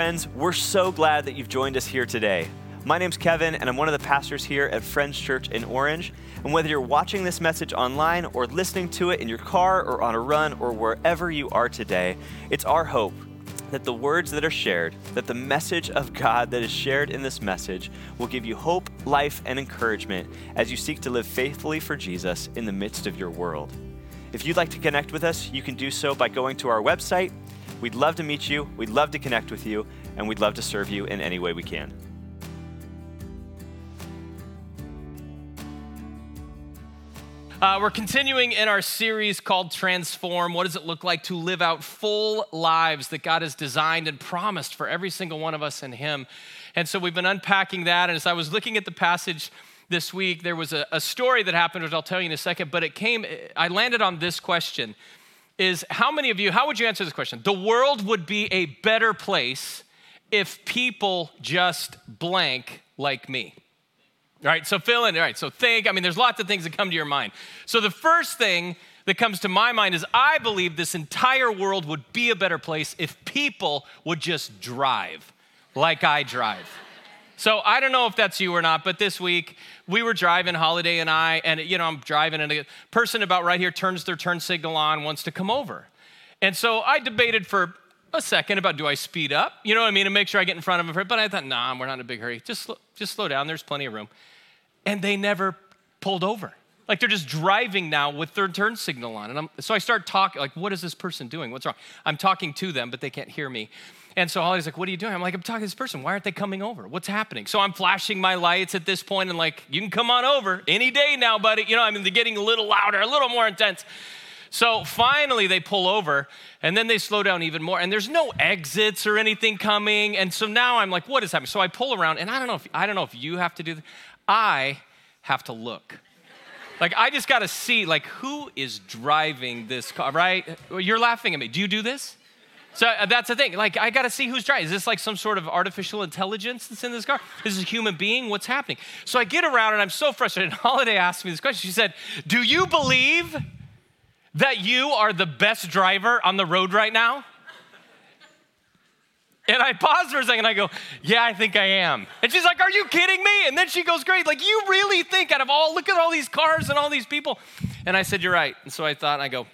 Friends, we're so glad that you've joined us here today. My name's Kevin, and I'm one of the pastors here at Friends Church in Orange. And whether you're watching this message online or listening to it in your car or on a run or wherever you are today, it's our hope that the words that are shared, that the message of God that is shared in this message will give you hope, life, and encouragement as you seek to live faithfully for Jesus in the midst of your world. If you'd like to connect with us, you can do so by going to our website We'd love to meet you, we'd love to connect with you, and we'd love to serve you in any way we can. Uh, we're continuing in our series called Transform. What does it look like to live out full lives that God has designed and promised for every single one of us in Him? And so we've been unpacking that. And as I was looking at the passage this week, there was a, a story that happened, which I'll tell you in a second, but it came, I landed on this question is how many of you, how would you answer this question? The world would be a better place if people just blank like me. All right, so fill in. All right, so think. I mean, there's lots of things that come to your mind. So the first thing that comes to my mind is I believe this entire world would be a better place if people would just drive like I drive. So I don't know if that's you or not, but this week we were driving, Holly and I, and you know, I'm driving, and a person about right here turns their turn signal on, wants to come over. And so I debated for a second about do I speed up, you know what I mean, to make sure I get in front of them. But I thought, nah, we're not in a big hurry. Just, just slow down. There's plenty of room. And they never pulled over. Like they're just driving now with their turn signal on. And I'm, so I start talking, like, what is this person doing? What's wrong? I'm talking to them, but they can't hear me. And so Holly's like, What are you doing? I'm like, I'm talking to this person. Why aren't they coming over? What's happening? So I'm flashing my lights at this point and like, You can come on over any day now, buddy. You know, I mean, they're getting a little louder, a little more intense. So finally they pull over and then they slow down even more. And there's no exits or anything coming. And so now I'm like, What is happening? So I pull around and I don't know if, I don't know if you have to do this. I have to look. Like I just got to see like who is driving this car, right? You're laughing at me. Do you do this? So uh, that's the thing. Like, I got to see who's driving. Is this like some sort of artificial intelligence that's in this car? Is this a human being? What's happening? So I get around and I'm so frustrated. And Holly asked me this question. She said, Do you believe that you are the best driver on the road right now? And I paused for a second. I go, Yeah, I think I am. And she's like, Are you kidding me? And then she goes, Great. Like, you really think out of all, look at all these cars and all these people. And I said, You're right. And so I thought, and I go,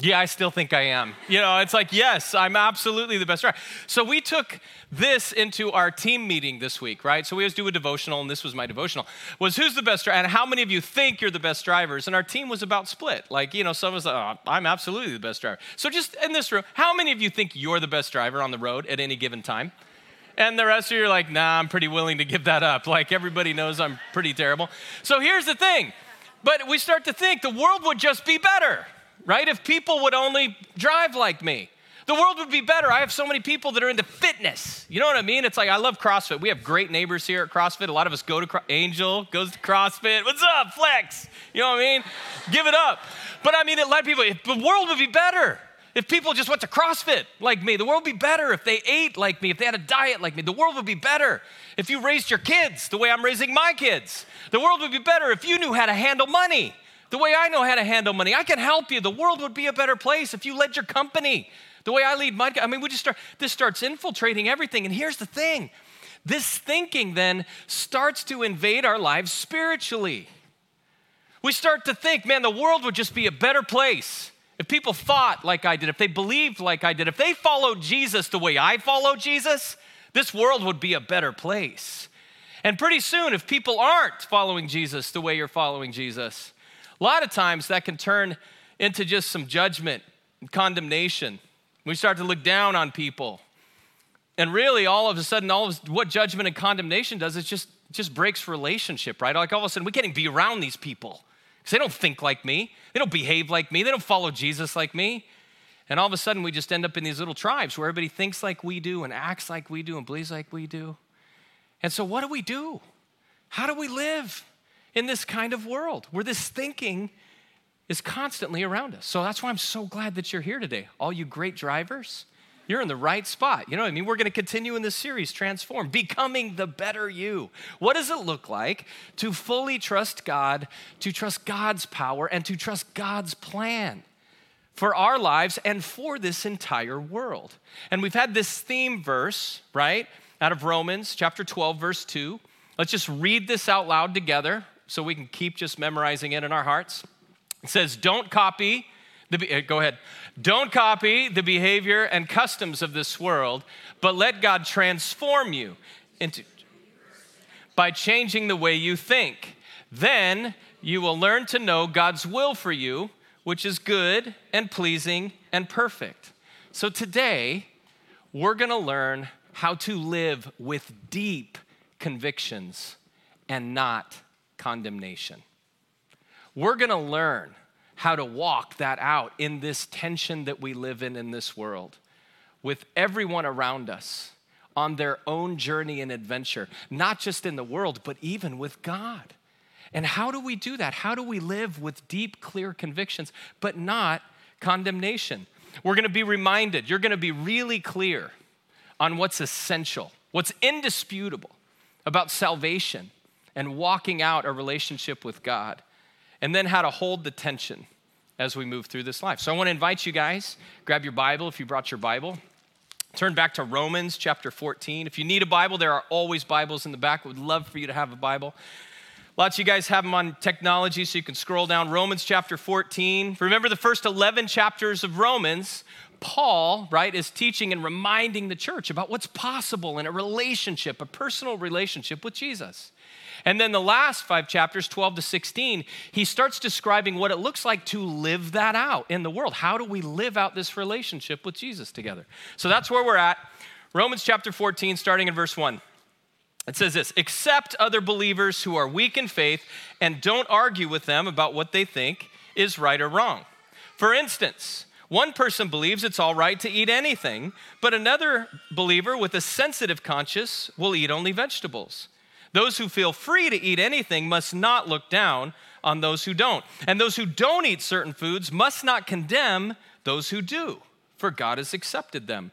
yeah, I still think I am. You know, it's like, yes, I'm absolutely the best driver. So we took this into our team meeting this week, right? So we always do a devotional, and this was my devotional, was who's the best driver, and how many of you think you're the best drivers? And our team was about split. Like, you know, some of us, oh, I'm absolutely the best driver. So just in this room, how many of you think you're the best driver on the road at any given time? And the rest of you are like, nah, I'm pretty willing to give that up. Like, everybody knows I'm pretty terrible. So here's the thing. But we start to think the world would just be better right? If people would only drive like me, the world would be better. I have so many people that are into fitness. You know what I mean? It's like I love CrossFit. We have great neighbors here at CrossFit. A lot of us go to Cro- Angel goes to CrossFit. What's up, Flex? You know what I mean? Give it up. But I mean, a lot of people. The world would be better if people just went to CrossFit like me. The world would be better if they ate like me. If they had a diet like me. The world would be better if you raised your kids the way I'm raising my kids. The world would be better if you knew how to handle money the way I know how to handle money. I can help you. The world would be a better place if you led your company the way I lead my. I mean, we just start. This starts infiltrating everything. And here's the thing: this thinking then starts to invade our lives spiritually. We start to think, man, the world would just be a better place if people thought like I did, if they believed like I did, if they followed Jesus the way I follow Jesus. This world would be a better place. And pretty soon, if people aren't following Jesus the way you're following Jesus, a lot of times that can turn into just some judgment and condemnation. We start to look down on people. And really, all of a sudden, all of what judgment and condemnation does is just, just breaks relationship, right? Like all of a sudden, we can't even be around these people because they don't think like me. They don't behave like me. They don't follow Jesus like me. And all of a sudden, we just end up in these little tribes where everybody thinks like we do and acts like we do and believes like we do. And so, what do we do? How do we live? In this kind of world where this thinking is constantly around us. So that's why I'm so glad that you're here today. All you great drivers, you're in the right spot. You know what I mean? We're going to continue in this series, Transform, becoming the better you. What does it look like to fully trust God, to trust God's power, and to trust God's plan for our lives and for this entire world. And we've had this theme verse, right, out of Romans chapter 12, verse 2. Let's just read this out loud together so we can keep just memorizing it in our hearts. It says, Don't copy the, uh, go ahead. Don't copy the behavior and customs of this world, but let God transform you into by changing the way you think. Then you will learn to know God's will for you, which is good and pleasing and perfect. So today, we're going to learn how to live with deep convictions and not condemnation. We're going to learn how to walk that out in this tension that we live in in this world with everyone around us on their own journey and adventure, not just in the world, but even with God. And how do we do that? How do we live with deep, clear convictions, but not condemnation? We're gonna be reminded, you're gonna be really clear on what's essential, what's indisputable about salvation and walking out a relationship with God, and then how to hold the tension as we move through this life. So I wanna invite you guys, grab your Bible if you brought your Bible. Turn back to Romans chapter 14. If you need a Bible, there are always Bibles in the back. We'd love for you to have a Bible. Lots of you guys have them on technology, so you can scroll down. Romans chapter 14. Remember the first 11 chapters of Romans, Paul, right, is teaching and reminding the church about what's possible in a relationship, a personal relationship with Jesus. And then the last five chapters, 12 to 16, he starts describing what it looks like to live that out in the world. How do we live out this relationship with Jesus together? So that's where we're at. Romans chapter 14, starting in verse 1. It says this accept other believers who are weak in faith and don't argue with them about what they think is right or wrong. For instance, one person believes it's all right to eat anything, but another believer with a sensitive conscience will eat only vegetables. Those who feel free to eat anything must not look down on those who don't. And those who don't eat certain foods must not condemn those who do, for God has accepted them.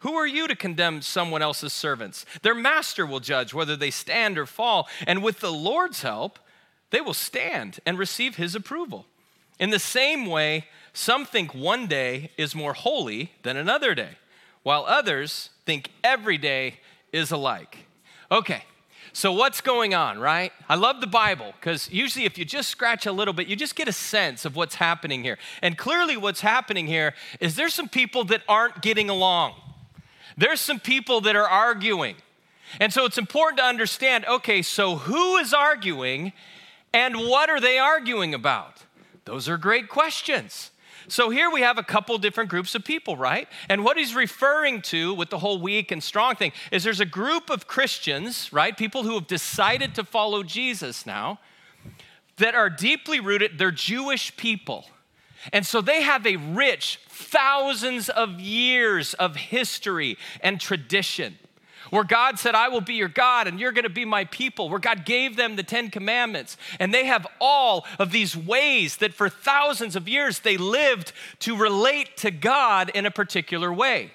Who are you to condemn someone else's servants? Their master will judge whether they stand or fall, and with the Lord's help, they will stand and receive his approval. In the same way, some think one day is more holy than another day, while others think every day is alike. Okay, so, what's going on, right? I love the Bible because usually, if you just scratch a little bit, you just get a sense of what's happening here. And clearly, what's happening here is there's some people that aren't getting along, there's some people that are arguing. And so, it's important to understand okay, so who is arguing and what are they arguing about? Those are great questions. So here we have a couple different groups of people, right? And what he's referring to with the whole weak and strong thing is there's a group of Christians, right? People who have decided to follow Jesus now that are deeply rooted, they're Jewish people. And so they have a rich, thousands of years of history and tradition where God said, I will be your God and you're going to be my people, where God gave them the Ten Commandments. And they have all of these ways that for thousands of years they lived to relate to God in a particular way.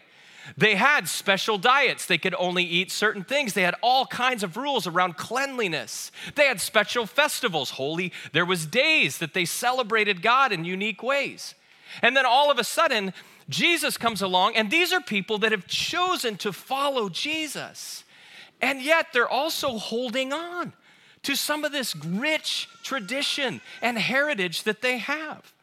They had special diets. They could only eat certain things. They had all kinds of rules around cleanliness. They had special festivals, holy. There was days that they celebrated God in unique ways. And then all of a sudden, Jesus comes along, and these are people that have chosen to follow Jesus. And yet they're also holding on to some of this rich tradition and heritage that they have.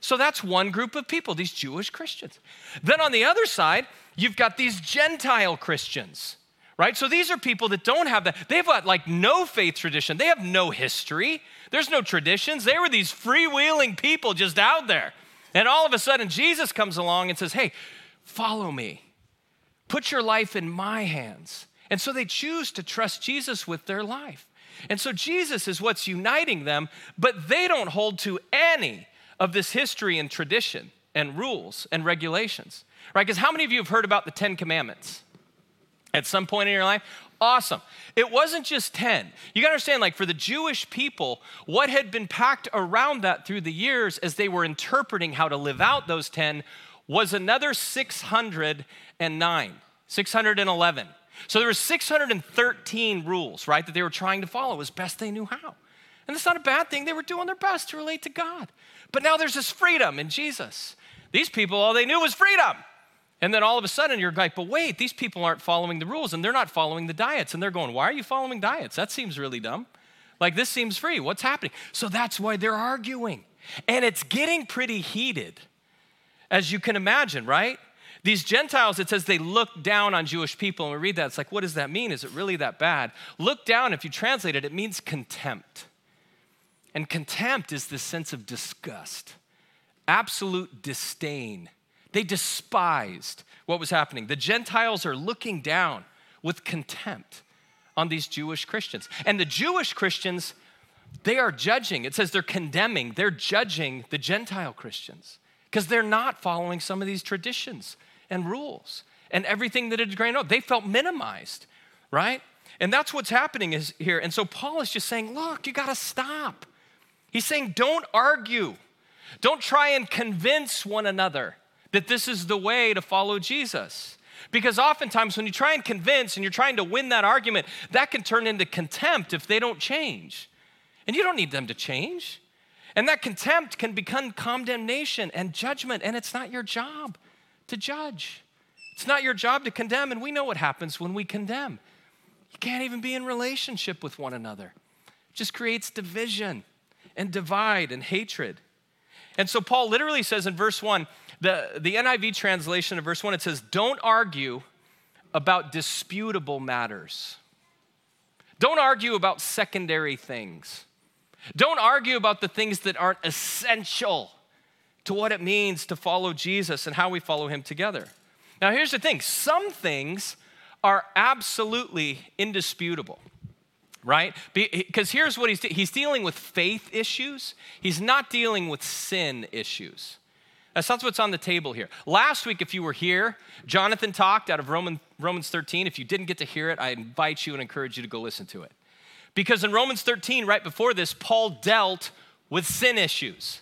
So that's one group of people, these Jewish Christians. Then on the other side, you've got these Gentile Christians, right? So these are people that don't have that. They've got like no faith tradition, they have no history, there's no traditions. They were these freewheeling people just out there. And all of a sudden, Jesus comes along and says, Hey, follow me. Put your life in my hands. And so they choose to trust Jesus with their life. And so Jesus is what's uniting them, but they don't hold to any of this history and tradition and rules and regulations, right? Because how many of you have heard about the Ten Commandments at some point in your life? Awesome. It wasn't just 10. You gotta understand, like, for the Jewish people, what had been packed around that through the years as they were interpreting how to live out those 10 was another 609, 611. So there were 613 rules, right, that they were trying to follow as best they knew how. And that's not a bad thing. They were doing their best to relate to God. But now there's this freedom in Jesus. These people, all they knew was freedom. And then all of a sudden you're like, but wait, these people aren't following the rules and they're not following the diets. And they're going, why are you following diets? That seems really dumb. Like this seems free. What's happening? So that's why they're arguing. And it's getting pretty heated, as you can imagine, right? These Gentiles, it says they look down on Jewish people. And we read that, it's like, what does that mean? Is it really that bad? Look down, if you translate it, it means contempt. And contempt is this sense of disgust, absolute disdain. They despised what was happening. The Gentiles are looking down with contempt on these Jewish Christians. And the Jewish Christians, they are judging. It says they're condemning, they're judging the Gentile Christians because they're not following some of these traditions and rules and everything that had grown up. They felt minimized, right? And that's what's happening is here. And so Paul is just saying, look, you got to stop. He's saying, don't argue. Don't try and convince one another that this is the way to follow Jesus. Because oftentimes, when you try and convince and you're trying to win that argument, that can turn into contempt if they don't change. And you don't need them to change. And that contempt can become condemnation and judgment, and it's not your job to judge. It's not your job to condemn, and we know what happens when we condemn. You can't even be in relationship with one another. It just creates division and divide and hatred. And so Paul literally says in verse 1, the, the NIV translation of verse 1, it says, Don't argue about disputable matters. Don't argue about secondary things. Don't argue about the things that aren't essential to what it means to follow Jesus and how we follow him together. Now, here's the thing some things are absolutely indisputable, right? Because here's what he's he's dealing with faith issues, he's not dealing with sin issues. That's what's on the table here. Last week, if you were here, Jonathan talked out of Roman, Romans 13. If you didn't get to hear it, I invite you and encourage you to go listen to it. Because in Romans 13, right before this, Paul dealt with sin issues.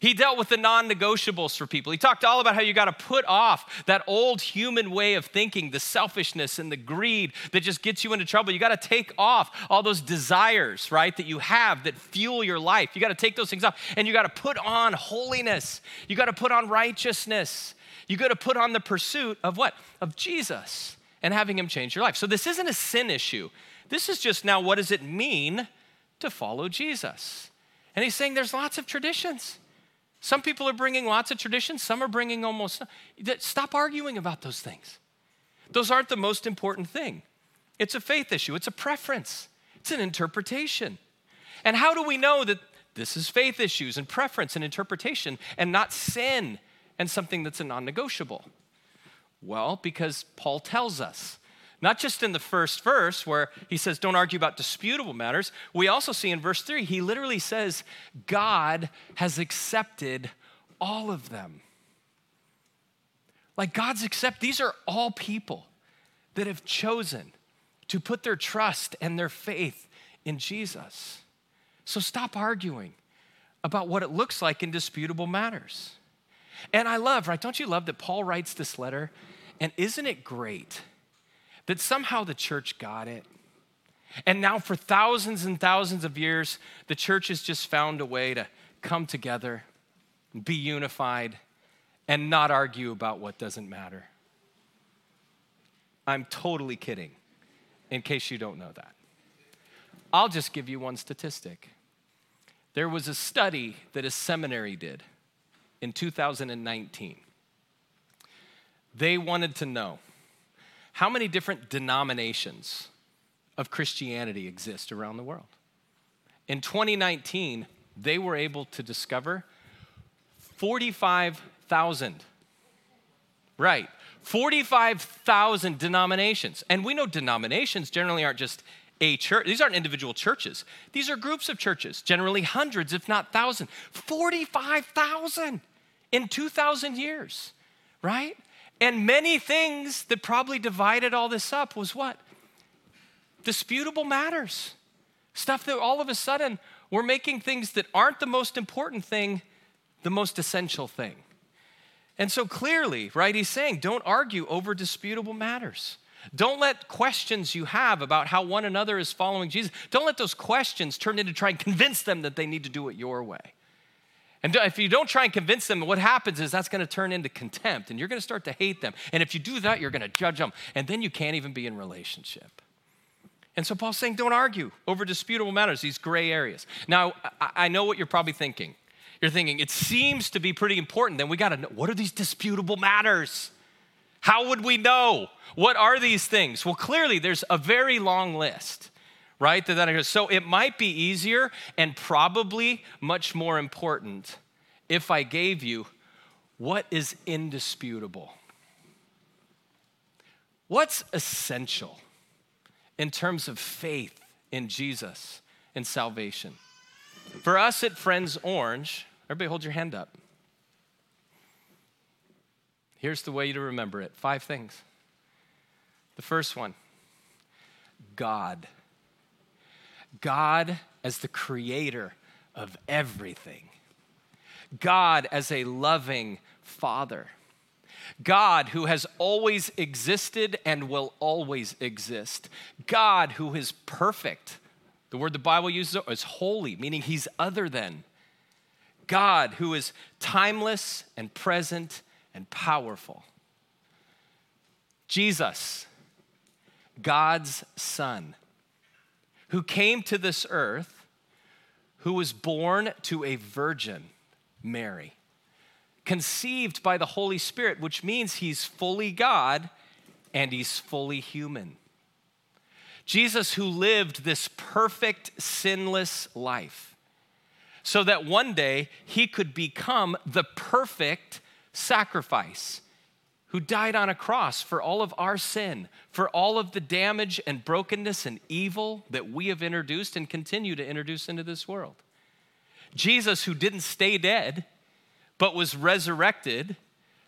He dealt with the non negotiables for people. He talked all about how you got to put off that old human way of thinking, the selfishness and the greed that just gets you into trouble. You got to take off all those desires, right, that you have that fuel your life. You got to take those things off and you got to put on holiness. You got to put on righteousness. You got to put on the pursuit of what? Of Jesus and having him change your life. So this isn't a sin issue. This is just now what does it mean to follow Jesus? And he's saying there's lots of traditions. Some people are bringing lots of traditions, some are bringing almost. Stop arguing about those things. Those aren't the most important thing. It's a faith issue, it's a preference, it's an interpretation. And how do we know that this is faith issues and preference and interpretation and not sin and something that's a non negotiable? Well, because Paul tells us. Not just in the first verse where he says, don't argue about disputable matters. We also see in verse three, he literally says, God has accepted all of them. Like God's accept, these are all people that have chosen to put their trust and their faith in Jesus. So stop arguing about what it looks like in disputable matters. And I love, right? Don't you love that Paul writes this letter? And isn't it great? That somehow the church got it. And now, for thousands and thousands of years, the church has just found a way to come together, be unified, and not argue about what doesn't matter. I'm totally kidding, in case you don't know that. I'll just give you one statistic. There was a study that a seminary did in 2019. They wanted to know how many different denominations of Christianity exist around the world. In 2019, they were able to discover 45,000. Right, 45,000 denominations. And we know denominations generally aren't just a church. These aren't individual churches. These are groups of churches, generally hundreds, if not thousands. 45,000 in 2,000 years, right? And many things that probably divided all this up was what? Disputable matters. Stuff that all of a sudden we're making things that aren't the most important thing the most essential thing. And so clearly, right, he's saying don't argue over disputable matters. Don't let questions you have about how one another is following Jesus, don't let those questions turn into trying to convince them that they need to do it your way. And if you don't try and convince them, what happens is that's going to turn into contempt and you're going to start to hate them. And if you do that, you're going to judge them. And then you can't even be in relationship. And so Paul's saying, don't argue over disputable matters, these gray areas. Now, I know what you're probably thinking. You're thinking, it seems to be pretty important. Then we got to know what are these disputable matters? How would we know? What are these things? Well, clearly, there's a very long list, right? So it might be easier and probably much more important if I gave you what is indisputable. What's essential? in terms of faith in Jesus and salvation. For us at Friends Orange, everybody hold your hand up. Here's the way to remember it five things. The first one God. God as the creator of everything. God as a loving father. God who has always existed and will always exist. God who is perfect. The word the Bible uses is holy, meaning he's other than. God who is timeless and present and powerful. Jesus, God's Son, who came to this earth, who was born to a virgin, Mary conceived by the Holy Spirit, which means he's fully God and he's fully human. Jesus, who lived this perfect, sinless life, so that one day he could become the perfect sacrifice, who died on a cross for all of our sin, for all of the damage and brokenness and evil that we have introduced and continue to introduce into this world. Jesus, who didn't stay dead, but was resurrected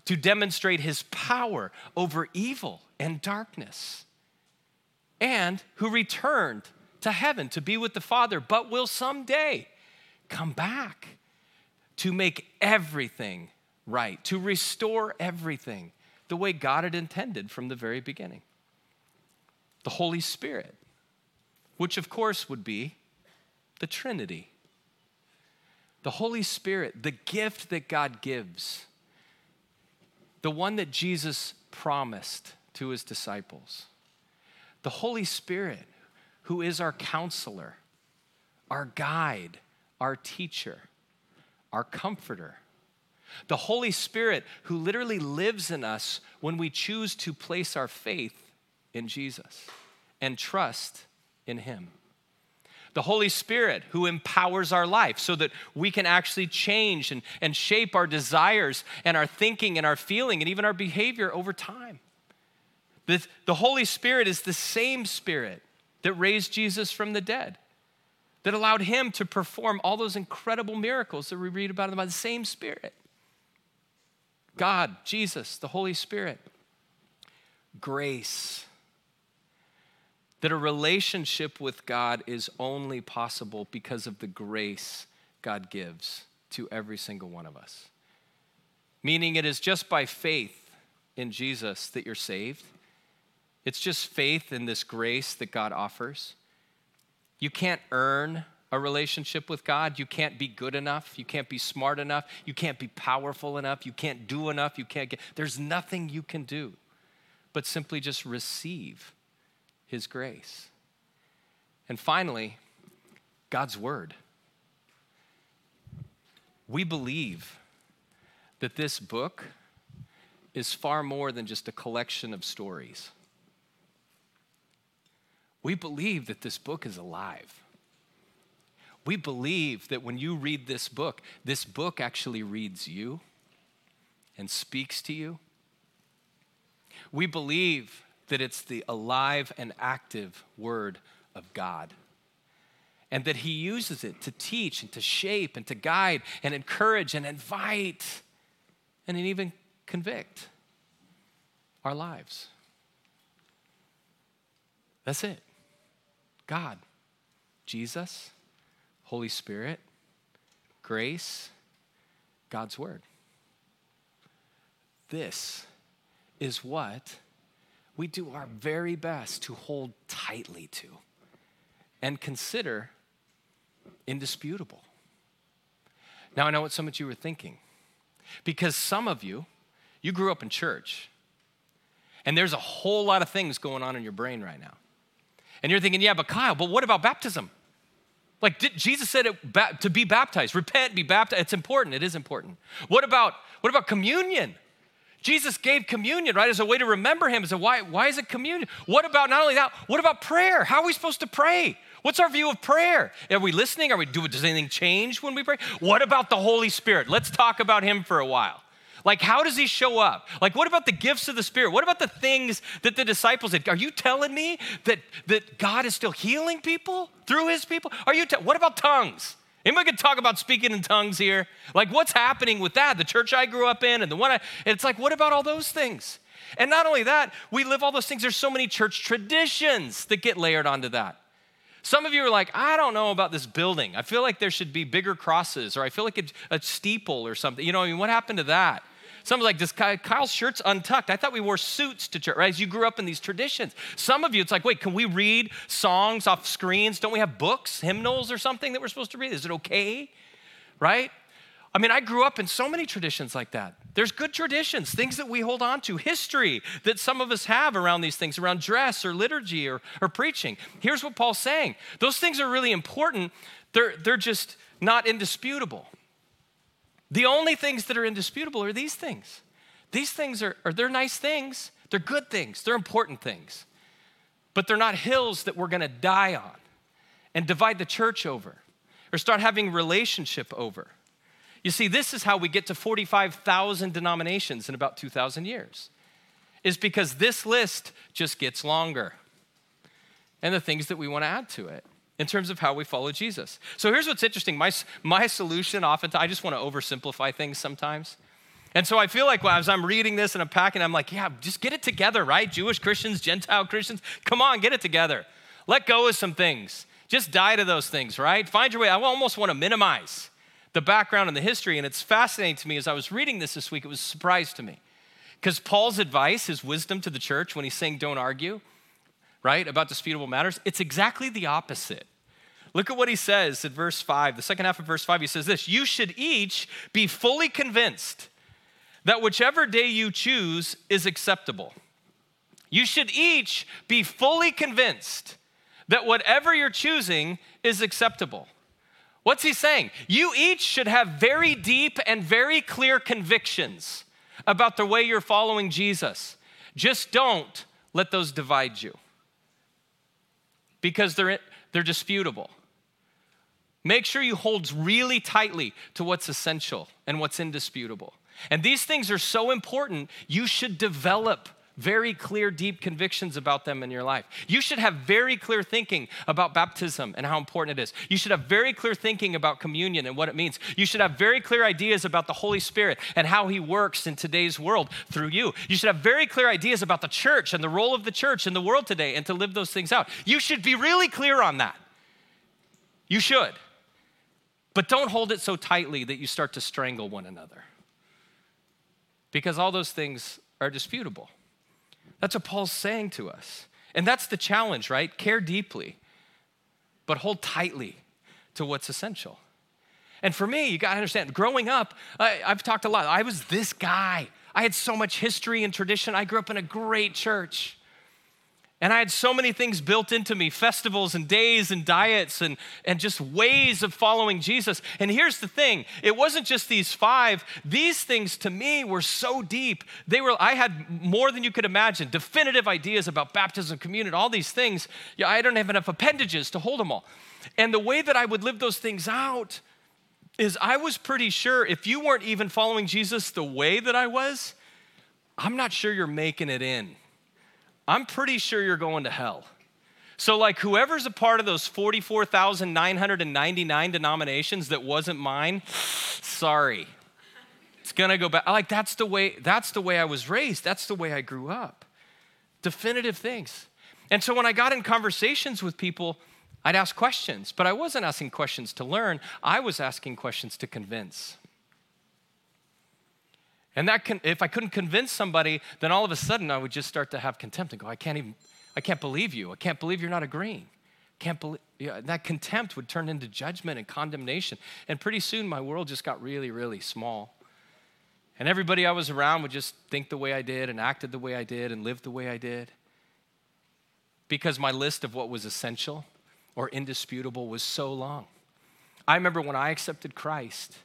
to demonstrate his power over evil and darkness, and who returned to heaven to be with the Father, but will someday come back to make everything right, to restore everything the way God had intended from the very beginning. The Holy Spirit, which of course would be the Trinity the Holy Spirit, the gift that God gives, the one that Jesus promised to his disciples. The Holy Spirit, who is our counselor, our guide, our teacher, our comforter. The Holy Spirit, who literally lives in us when we choose to place our faith in Jesus and trust in Him the Holy Spirit who empowers our life so that we can actually change and, and shape our desires and our thinking and our feeling and even our behavior over time. The, the Holy Spirit is the same Spirit that raised Jesus from the dead, that allowed him to perform all those incredible miracles that we read about by the same Spirit. God, Jesus, the Holy Spirit. Grace that a relationship with God is only possible because of the grace God gives to every single one of us. Meaning, it is just by faith in Jesus that you're saved. It's just faith in this grace that God offers. You can't earn a relationship with God. You can't be good enough. You can't be smart enough. You can't be powerful enough. You can't do enough. You can't get, there's nothing you can do but simply just receive his grace. And finally, God's Word. We believe that this book is far more than just a collection of stories. We believe that this book is alive. We believe that when you read this book, this book actually reads you and speaks to you. We believe that it's the alive and active Word of God. And that He uses it to teach and to shape and to guide and encourage and invite and even convict our lives. That's it. God, Jesus, Holy Spirit, grace, God's Word. This is what we do our very best to hold tightly to and consider indisputable. Now I know what some of you were thinking. Because some of you, you grew up in church, and there's a whole lot of things going on in your brain right now. And you're thinking, yeah, but Kyle, but what about baptism? Like did, Jesus said it, to be baptized, repent, be baptized. It's important. It is important. What about what about communion? Jesus gave communion, right, as a way to remember him. So why, why is it communion? What about not only that, what about prayer? How are we supposed to pray? What's our view of prayer? Are we listening? Are we do does anything change when we pray? What about the Holy Spirit? Let's talk about him for a while. Like, how does he show up? Like, what about the gifts of the Spirit? What about the things that the disciples did? Are you telling me that, that God is still healing people through his people? Are you, te- what about tongues? Anybody can talk about speaking in tongues here? Like, what's happening with that? The church I grew up in and the one I, it's like, what about all those things? And not only that, we live all those things. There's so many church traditions that get layered onto that. Some of you are like, I don't know about this building. I feel like there should be bigger crosses, or I feel like a, a steeple or something. You know, I mean, what happened to that? Some like, this Kyle's shirt's untucked. I thought we wore suits to church, right? As you grew up in these traditions. Some of you, it's like, wait, can we read songs off screens? Don't we have books, hymnals, or something that we're supposed to read? Is it okay? Right? I mean, I grew up in so many traditions like that. There's good traditions, things that we hold on to, history that some of us have around these things, around dress or liturgy or, or preaching. Here's what Paul's saying those things are really important, they're, they're just not indisputable. The only things that are indisputable are these things. These things are, are they're nice things, they're good things, they're important things, but they're not hills that we're gonna die on and divide the church over or start having relationship over. You see, this is how we get to 45,000 denominations in about 2,000 years, is because this list just gets longer and the things that we want to add to it in terms of how we follow Jesus. So here's what's interesting my, my solution often, I just want to oversimplify things sometimes. And so I feel like as I'm reading this and I'm packing, I'm like, yeah, just get it together, right? Jewish Christians, Gentile Christians, come on, get it together. Let go of some things. Just die to those things, right? Find your way. I almost want to minimize the background and the history. And it's fascinating to me as I was reading this this week, it was a surprise to me. Because Paul's advice, his wisdom to the church when he's saying don't argue, right, about disputable matters, it's exactly the opposite. Look at what he says in verse 5, the second half of verse 5. He says this You should each be fully convinced that whichever day you choose is acceptable. You should each be fully convinced that whatever you're choosing is acceptable. What's he saying? You each should have very deep and very clear convictions about the way you're following Jesus. Just don't let those divide you because they're, they're disputable. Make sure you hold really tightly to what's essential and what's indisputable. And these things are so important, you should develop very clear, deep convictions about them in your life. You should have very clear thinking about baptism and how important it is. You should have very clear thinking about communion and what it means. You should have very clear ideas about the Holy Spirit and how He works in today's world through you. You should have very clear ideas about the church and the role of the church in the world today and to live those things out. You should be really clear on that. You should. But don't hold it so tightly that you start to strangle one another. Because all those things are disputable. That's what Paul's saying to us. And that's the challenge, right? Care deeply, but hold tightly to what's essential. And for me, you gotta understand, growing up, I, have talked a lot. I was this guy. I had so much history and tradition. I grew up in a great church. And I had so many things built into me festivals and days and diets and, and just ways of following Jesus. And here's the thing it wasn't just these five, these things to me were so deep. They were, I had more than you could imagine definitive ideas about baptism, communion, all these things. Yeah, I don't have enough appendages to hold them all. And the way that I would live those things out is I was pretty sure if you weren't even following Jesus the way that I was, I'm not sure you're making it in. I'm pretty sure you're going to hell. So, like, whoever's a part of those 44,999 denominations that wasn't mine, sorry. It's gonna go back. Like, that's the way, that's the way I was raised. That's the way I grew up. Definitive things. And so when I got in conversations with people, I'd ask questions, but I wasn't asking questions to learn, I was asking questions to convince. And that can, if I couldn't convince somebody, then all of a sudden I would just start to have contempt and go, I can't even, I can't believe you. I can't believe you're not agreeing. Can't believe yeah, that contempt would turn into judgment and condemnation. And pretty soon my world just got really, really small. And everybody I was around would just think the way I did and acted the way I did and lived the way I did. Because my list of what was essential or indisputable was so long. I remember when I accepted Christ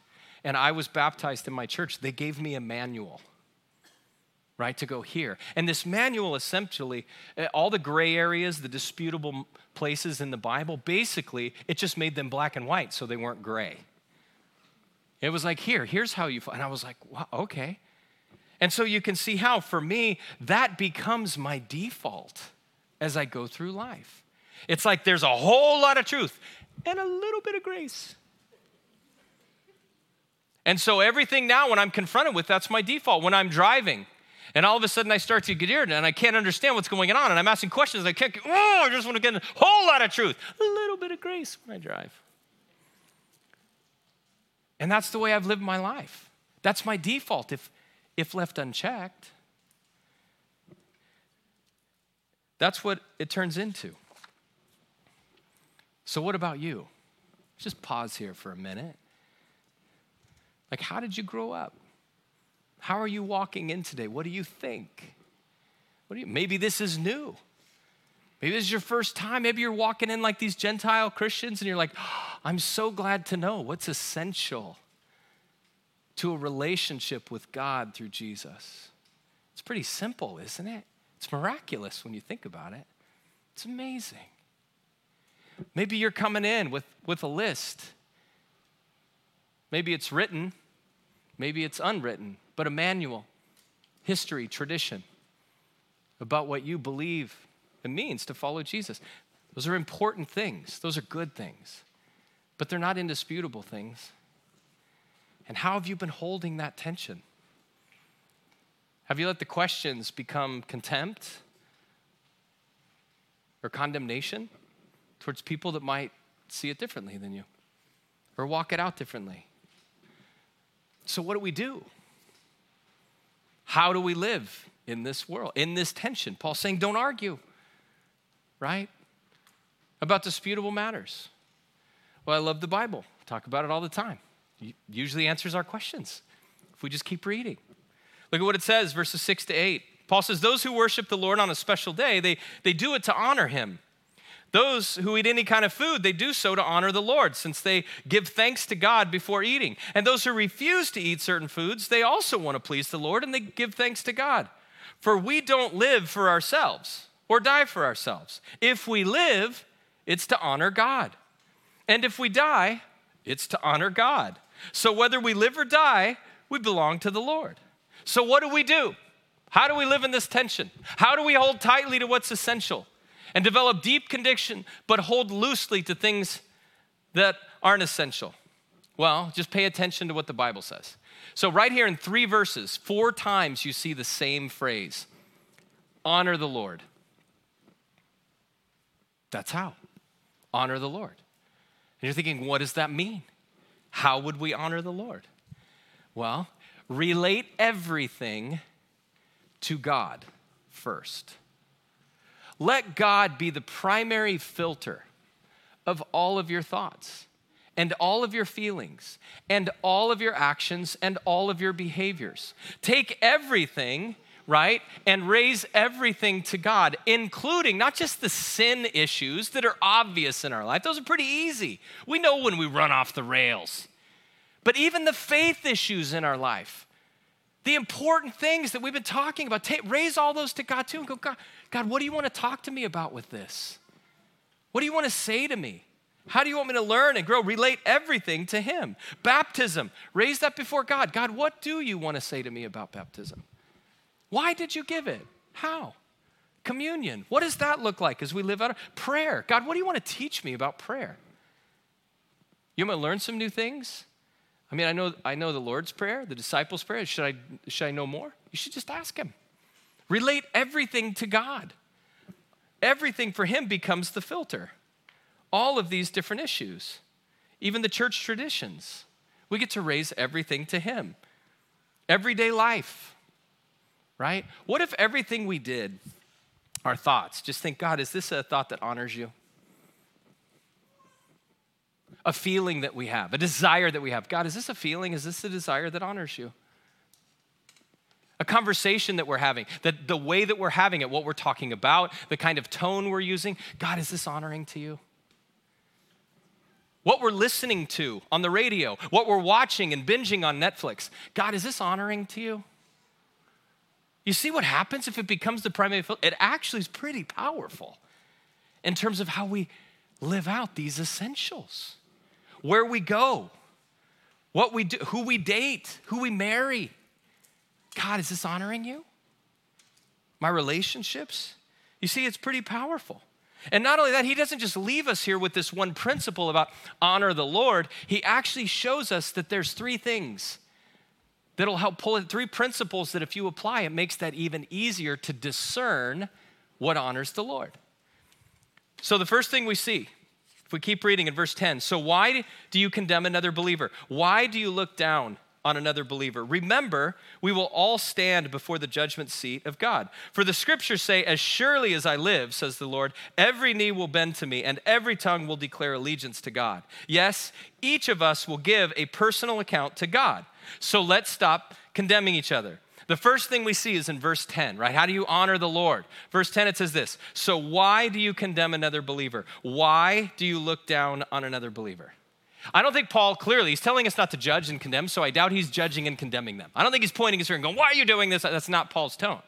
and I was baptized in my church, they gave me a manual right, to go here. And this manual essentially, eh, all the gray areas, the disputable places in the Bible, basically, it just made them black and white so they weren't gray. It was like, here, here's how you, and I was like, wow, okay. And so you can see how, for me, that becomes my default as I go through life. It's like there's a whole lot of truth and a little bit of grace. And so everything now, when I'm confronted with, that's my default. When I'm driving, and all of a sudden I start to get irritated and I can't understand what's going on. And I'm asking questions. I can't, oh, I just want to get a whole lot of truth, a little bit of grace when I drive. And that's the way I've lived my life. That's my default if, if left unchecked. That's what it turns into. So, what about you? Just pause here for a minute. Like, how did you grow up? How are you walking in today? What do you think? What do you, maybe this is new. Maybe this is your first time. Maybe you're walking in like these Gentile Christians and you're like, oh, I'm so glad to know what's essential to a relationship with God through Jesus. It's pretty simple, isn't it? It's miraculous when you think about it. It's amazing. Maybe you're coming in with, with a list. Maybe it's written, maybe it's unwritten but a manual, history, tradition about what you believe it means to follow Jesus. Those are important things, those are good things, but they're not indisputable things. And how have you been holding that tension? Have you let the questions become contempt or condemnation towards people that might see it differently than you or walk it out differently? So, what do we do? How do we live in this world, in this tension? Paul's saying, don't argue, right? About disputable matters. Well, I love the Bible. Talk about it all the time. It usually answers our questions if we just keep reading. Look at what it says, verses 6 to 8. Paul says, Those who worship the Lord on a special day, they, they do it to honor him. Those who eat any kind of food, they do so to honor the Lord, since they give thanks to God before eating. And those who refuse to eat certain foods, they also want to please the Lord and they give thanks to God. For we don't live for ourselves or die for ourselves. If we live, it's to honor God. And if we die, it's to honor God. So whether we live or die, we belong to the Lord. So what do we do? How do we live in this tension? How do we hold tightly to what's essential? And develop deep conviction, but hold loosely to things that aren't essential? Well, just pay attention to what the Bible says. So, right here in three verses, four times you see the same phrase honor the Lord. That's how. Honor the Lord. And you're thinking, what does that mean? How would we honor the Lord? Well, relate everything to God first. Let God be the primary filter of all of your thoughts and all of your feelings and all of your actions and all of your behaviors. Take everything, right, and raise everything to God, including not just the sin issues that are obvious in our life, those are pretty easy. We know when we run off the rails. But even the faith issues in our life, the important things that we've been talking about, take, raise all those to God too and go, God, God, what do you want to talk to me about with this? What do you want to say to me? How do you want me to learn and grow? Relate everything to Him. Baptism, raise that before God. God, what do you want to say to me about baptism? Why did you give it? How? Communion, what does that look like as we live out? Prayer, God, what do you want to teach me about prayer? You want to learn some new things? I mean, I know, I know the Lord's Prayer, the disciples' prayer. Should I, should I know more? You should just ask Him. Relate everything to God. Everything for Him becomes the filter. All of these different issues, even the church traditions, we get to raise everything to Him. Everyday life, right? What if everything we did, our thoughts, just think, God, is this a thought that honors you? A feeling that we have, a desire that we have. God, is this a feeling? Is this a desire that honors you? A conversation that we're having, that the way that we're having it, what we're talking about, the kind of tone we're using. God, is this honoring to you? What we're listening to on the radio, what we're watching and binging on Netflix. God, is this honoring to you? You see what happens if it becomes the primary? It actually is pretty powerful in terms of how we live out these essentials where we go, what we do, who we date, who we marry. God, is this honoring you? My relationships? You see, it's pretty powerful. And not only that, he doesn't just leave us here with this one principle about honor the Lord, he actually shows us that there's three things that'll help pull it, three principles that if you apply, it makes that even easier to discern what honors the Lord. So the first thing we see we keep reading in verse 10, so why do you condemn another believer? Why do you look down on another believer? Remember, we will all stand before the judgment seat of God. For the scriptures say, As surely as I live, says the Lord, every knee will bend to me, and every tongue will declare allegiance to God. Yes, each of us will give a personal account to God. So let's stop condemning each other. The first thing we see is in verse 10, right? How do you honor the Lord? Verse 10, it says this So why do you condemn another believer? Why do you look down on another believer? I don't think Paul clearly, he's telling us not to judge and condemn, so I doubt he's judging and condemning them. I don't think he's pointing his finger and going, Why are you doing this? That's not Paul's tone.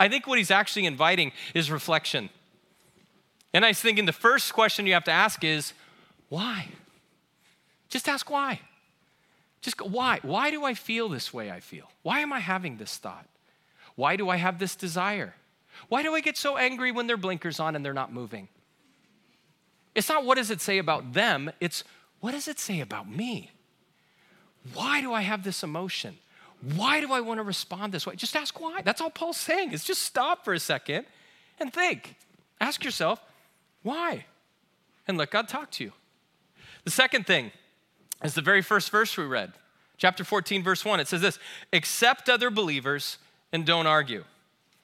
I think what he's actually inviting is reflection. And I was thinking the first question you have to ask is, Why? Just ask why. Just go, why? Why do I feel this way I feel? Why am I having this thought? Why do I have this desire? Why do I get so angry when their blinkers on and they're not moving? It's not what does it say about them, it's what does it say about me? Why do I have this emotion? Why do I want to respond this way? Just ask why. That's all Paul's saying is just stop for a second and think. Ask yourself, why? And let God talk to you. The second thing is the very first verse we read. Chapter 14, verse 1. It says this accept other believers and don't argue.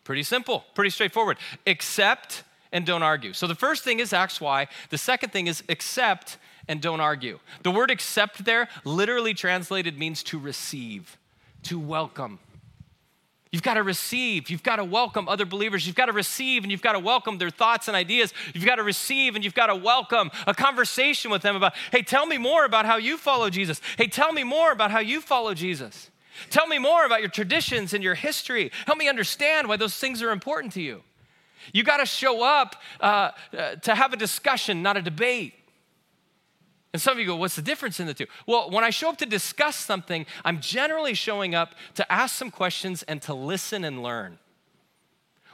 Pretty simple, pretty straightforward. Accept and don't argue. So the first thing is ask why. The second thing is accept and don't argue. The word accept there, literally translated, means to receive, to welcome. You've got to receive. You've got to welcome other believers. You've got to receive and you've got to welcome their thoughts and ideas. You've got to receive and you've got to welcome a conversation with them about, hey, tell me more about how you follow Jesus. Hey, tell me more about how you follow Jesus. Tell me more about your traditions and your history. Help me understand why those things are important to you. You got to show up uh, uh, to have a discussion, not a debate. And some of you go, what's the difference in the two? Well, when I show up to discuss something, I'm generally showing up to ask some questions and to listen and learn.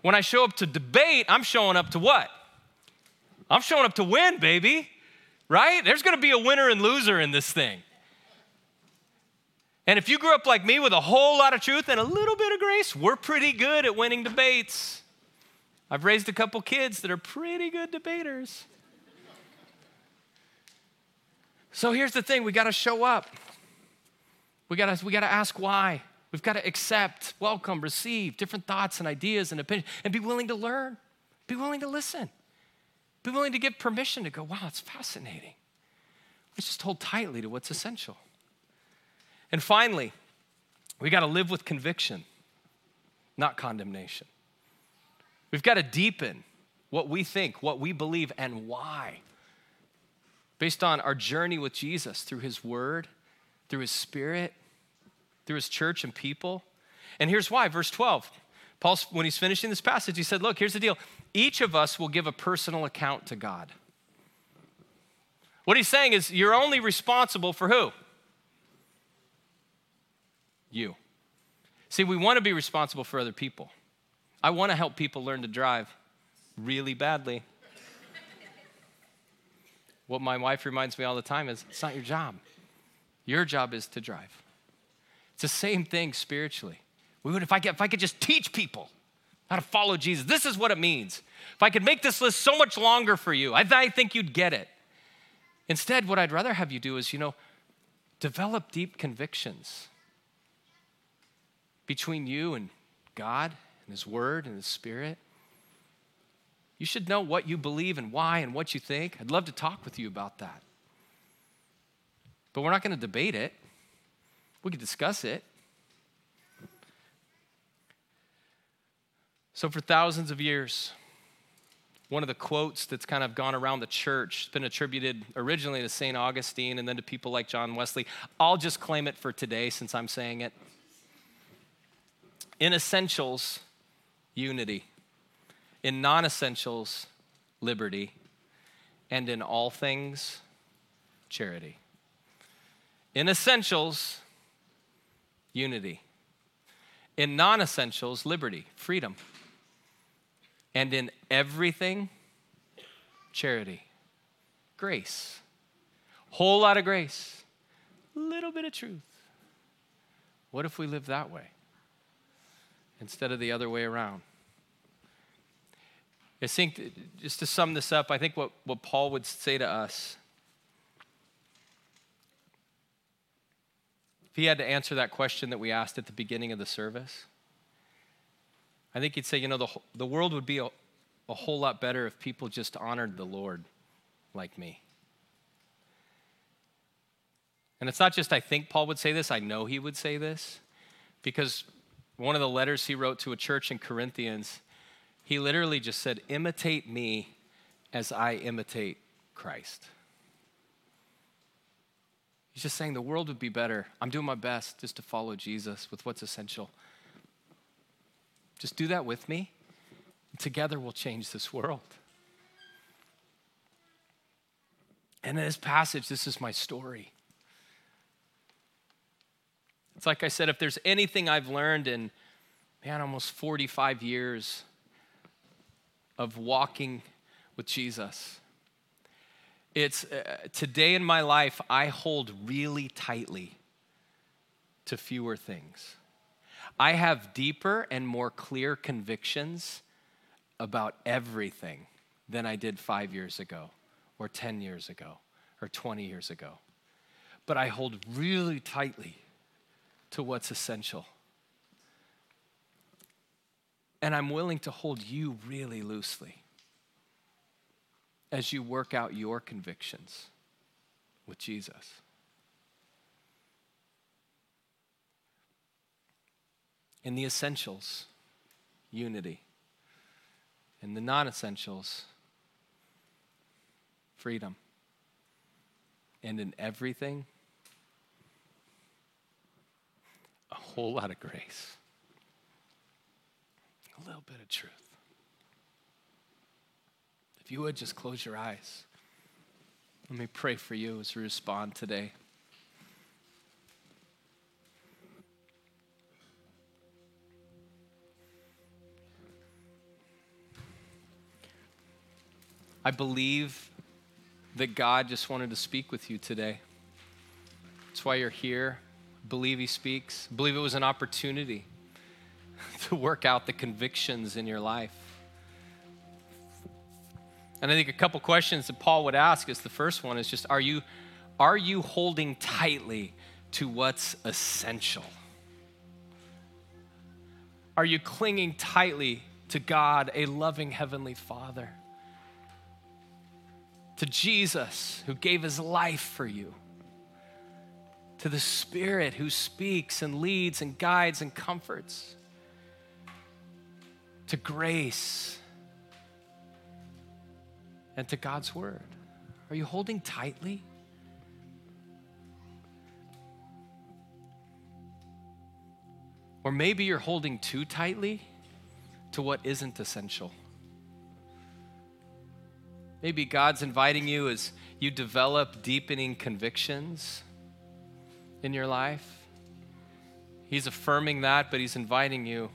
When I show up to debate, I'm showing up to what? I'm showing up to win, baby, right? There's gonna be a winner and loser in this thing. And if you grew up like me with a whole lot of truth and a little bit of grace, we're pretty good at winning debates. I've raised a couple kids that are pretty good debaters. So here's the thing we got to show up. We got we to ask why. We've got to accept, welcome, receive different thoughts and ideas and opinions and be willing to learn. Be willing to listen. Be willing to give permission to go, wow, it's fascinating. Let's just hold tightly to what's essential. And finally, we got to live with conviction, not condemnation. We've got to deepen what we think, what we believe, and why based on our journey with Jesus through his word, through his spirit, through his church and people. And here's why, verse 12. Paul, when he's finishing this passage, he said, Look, here's the deal. Each of us will give a personal account to God. What he's saying is, you're only responsible for who? You. See, we want to be responsible for other people. I want to help people learn to drive really badly. What my wife reminds me all the time is it's not your job. Your job is to drive. It's the same thing spiritually. We would, if, I could, if I could just teach people how to follow Jesus, this is what it means. If I could make this list so much longer for you, I, I think you'd get it. Instead, what I'd rather have you do is, you know, develop deep convictions between you and God and His Word and His Spirit. You should know what you believe and why and what you think. I'd love to talk with you about that. but we're not going to debate it. We can discuss it. So, for thousands of years, one of the quotes that's kind of gone around the church, been attributed originally to St. Augustine and then to people like John Wesley. I'll just claim it for today since I'm saying it. In essentials, unity. In non essentials, liberty. And in all things, charity. In essentials, unity. In non essentials, liberty, freedom and in everything, charity, grace. Whole lot of grace, little bit of truth. What if we live that way instead of the other way around? I think, just to sum this up, I think what, what Paul would say to us if he had to answer that question that we asked at the beginning of the service, I think he'd say, you know, the, the world would be a, a whole lot better if people just honored the Lord like me. And it's not just I think Paul would say this, I know he would say this, because one of the letters he wrote to a church in Corinthians, he literally just said, Imitate me as I imitate Christ. He's just saying the world would be better. I'm doing my best just to follow Jesus with what's essential. Just do that with me. Together we'll change this world. And in this passage, this is my story. It's like I said, if there's anything I've learned in, man, almost 45 years of walking with Jesus, it's uh, today in my life, I hold really tightly to fewer things. I have deeper and more clear convictions about everything than I did five years ago, or 10 years ago, or 20 years ago. But I hold really tightly to what's essential. And I'm willing to hold you really loosely as you work out your convictions with Jesus. In the essentials, unity. In the non essentials, freedom. And in everything, a whole lot of grace, a little bit of truth. If you would just close your eyes, let me pray for you as we respond today. I believe that God just wanted to speak with you today. That's why you're here. Believe He speaks. Believe it was an opportunity to work out the convictions in your life. And I think a couple questions that Paul would ask is the first one is just are you are you holding tightly to what's essential? Are you clinging tightly to God, a loving heavenly Father? to Jesus who gave his life for you, to the Spirit who speaks and leads and guides and comforts, to grace, and to God's Word. Are you holding tightly? Or maybe you're holding too tightly to what isn't essential. Maybe God's inviting you as you develop deepening convictions in your life. He's affirming that, but He's inviting you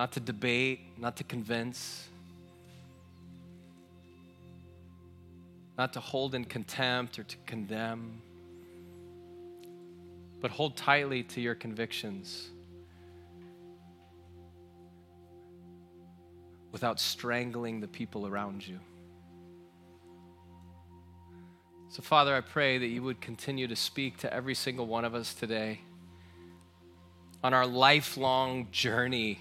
not to debate, not to convince, not to hold in contempt or to condemn, but hold tightly to your convictions. without strangling the people around you. So, Father, I pray that you would continue to speak to every single one of us today on our lifelong journey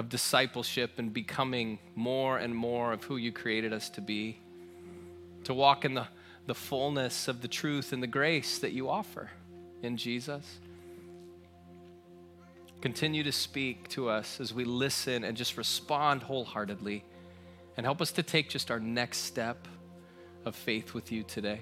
of discipleship and becoming more and more of who you created us to be, to walk in the, the fullness of the truth and the grace that you offer in Jesus. Continue to speak to us as we listen and just respond wholeheartedly and help us to take just our next step of faith with you today.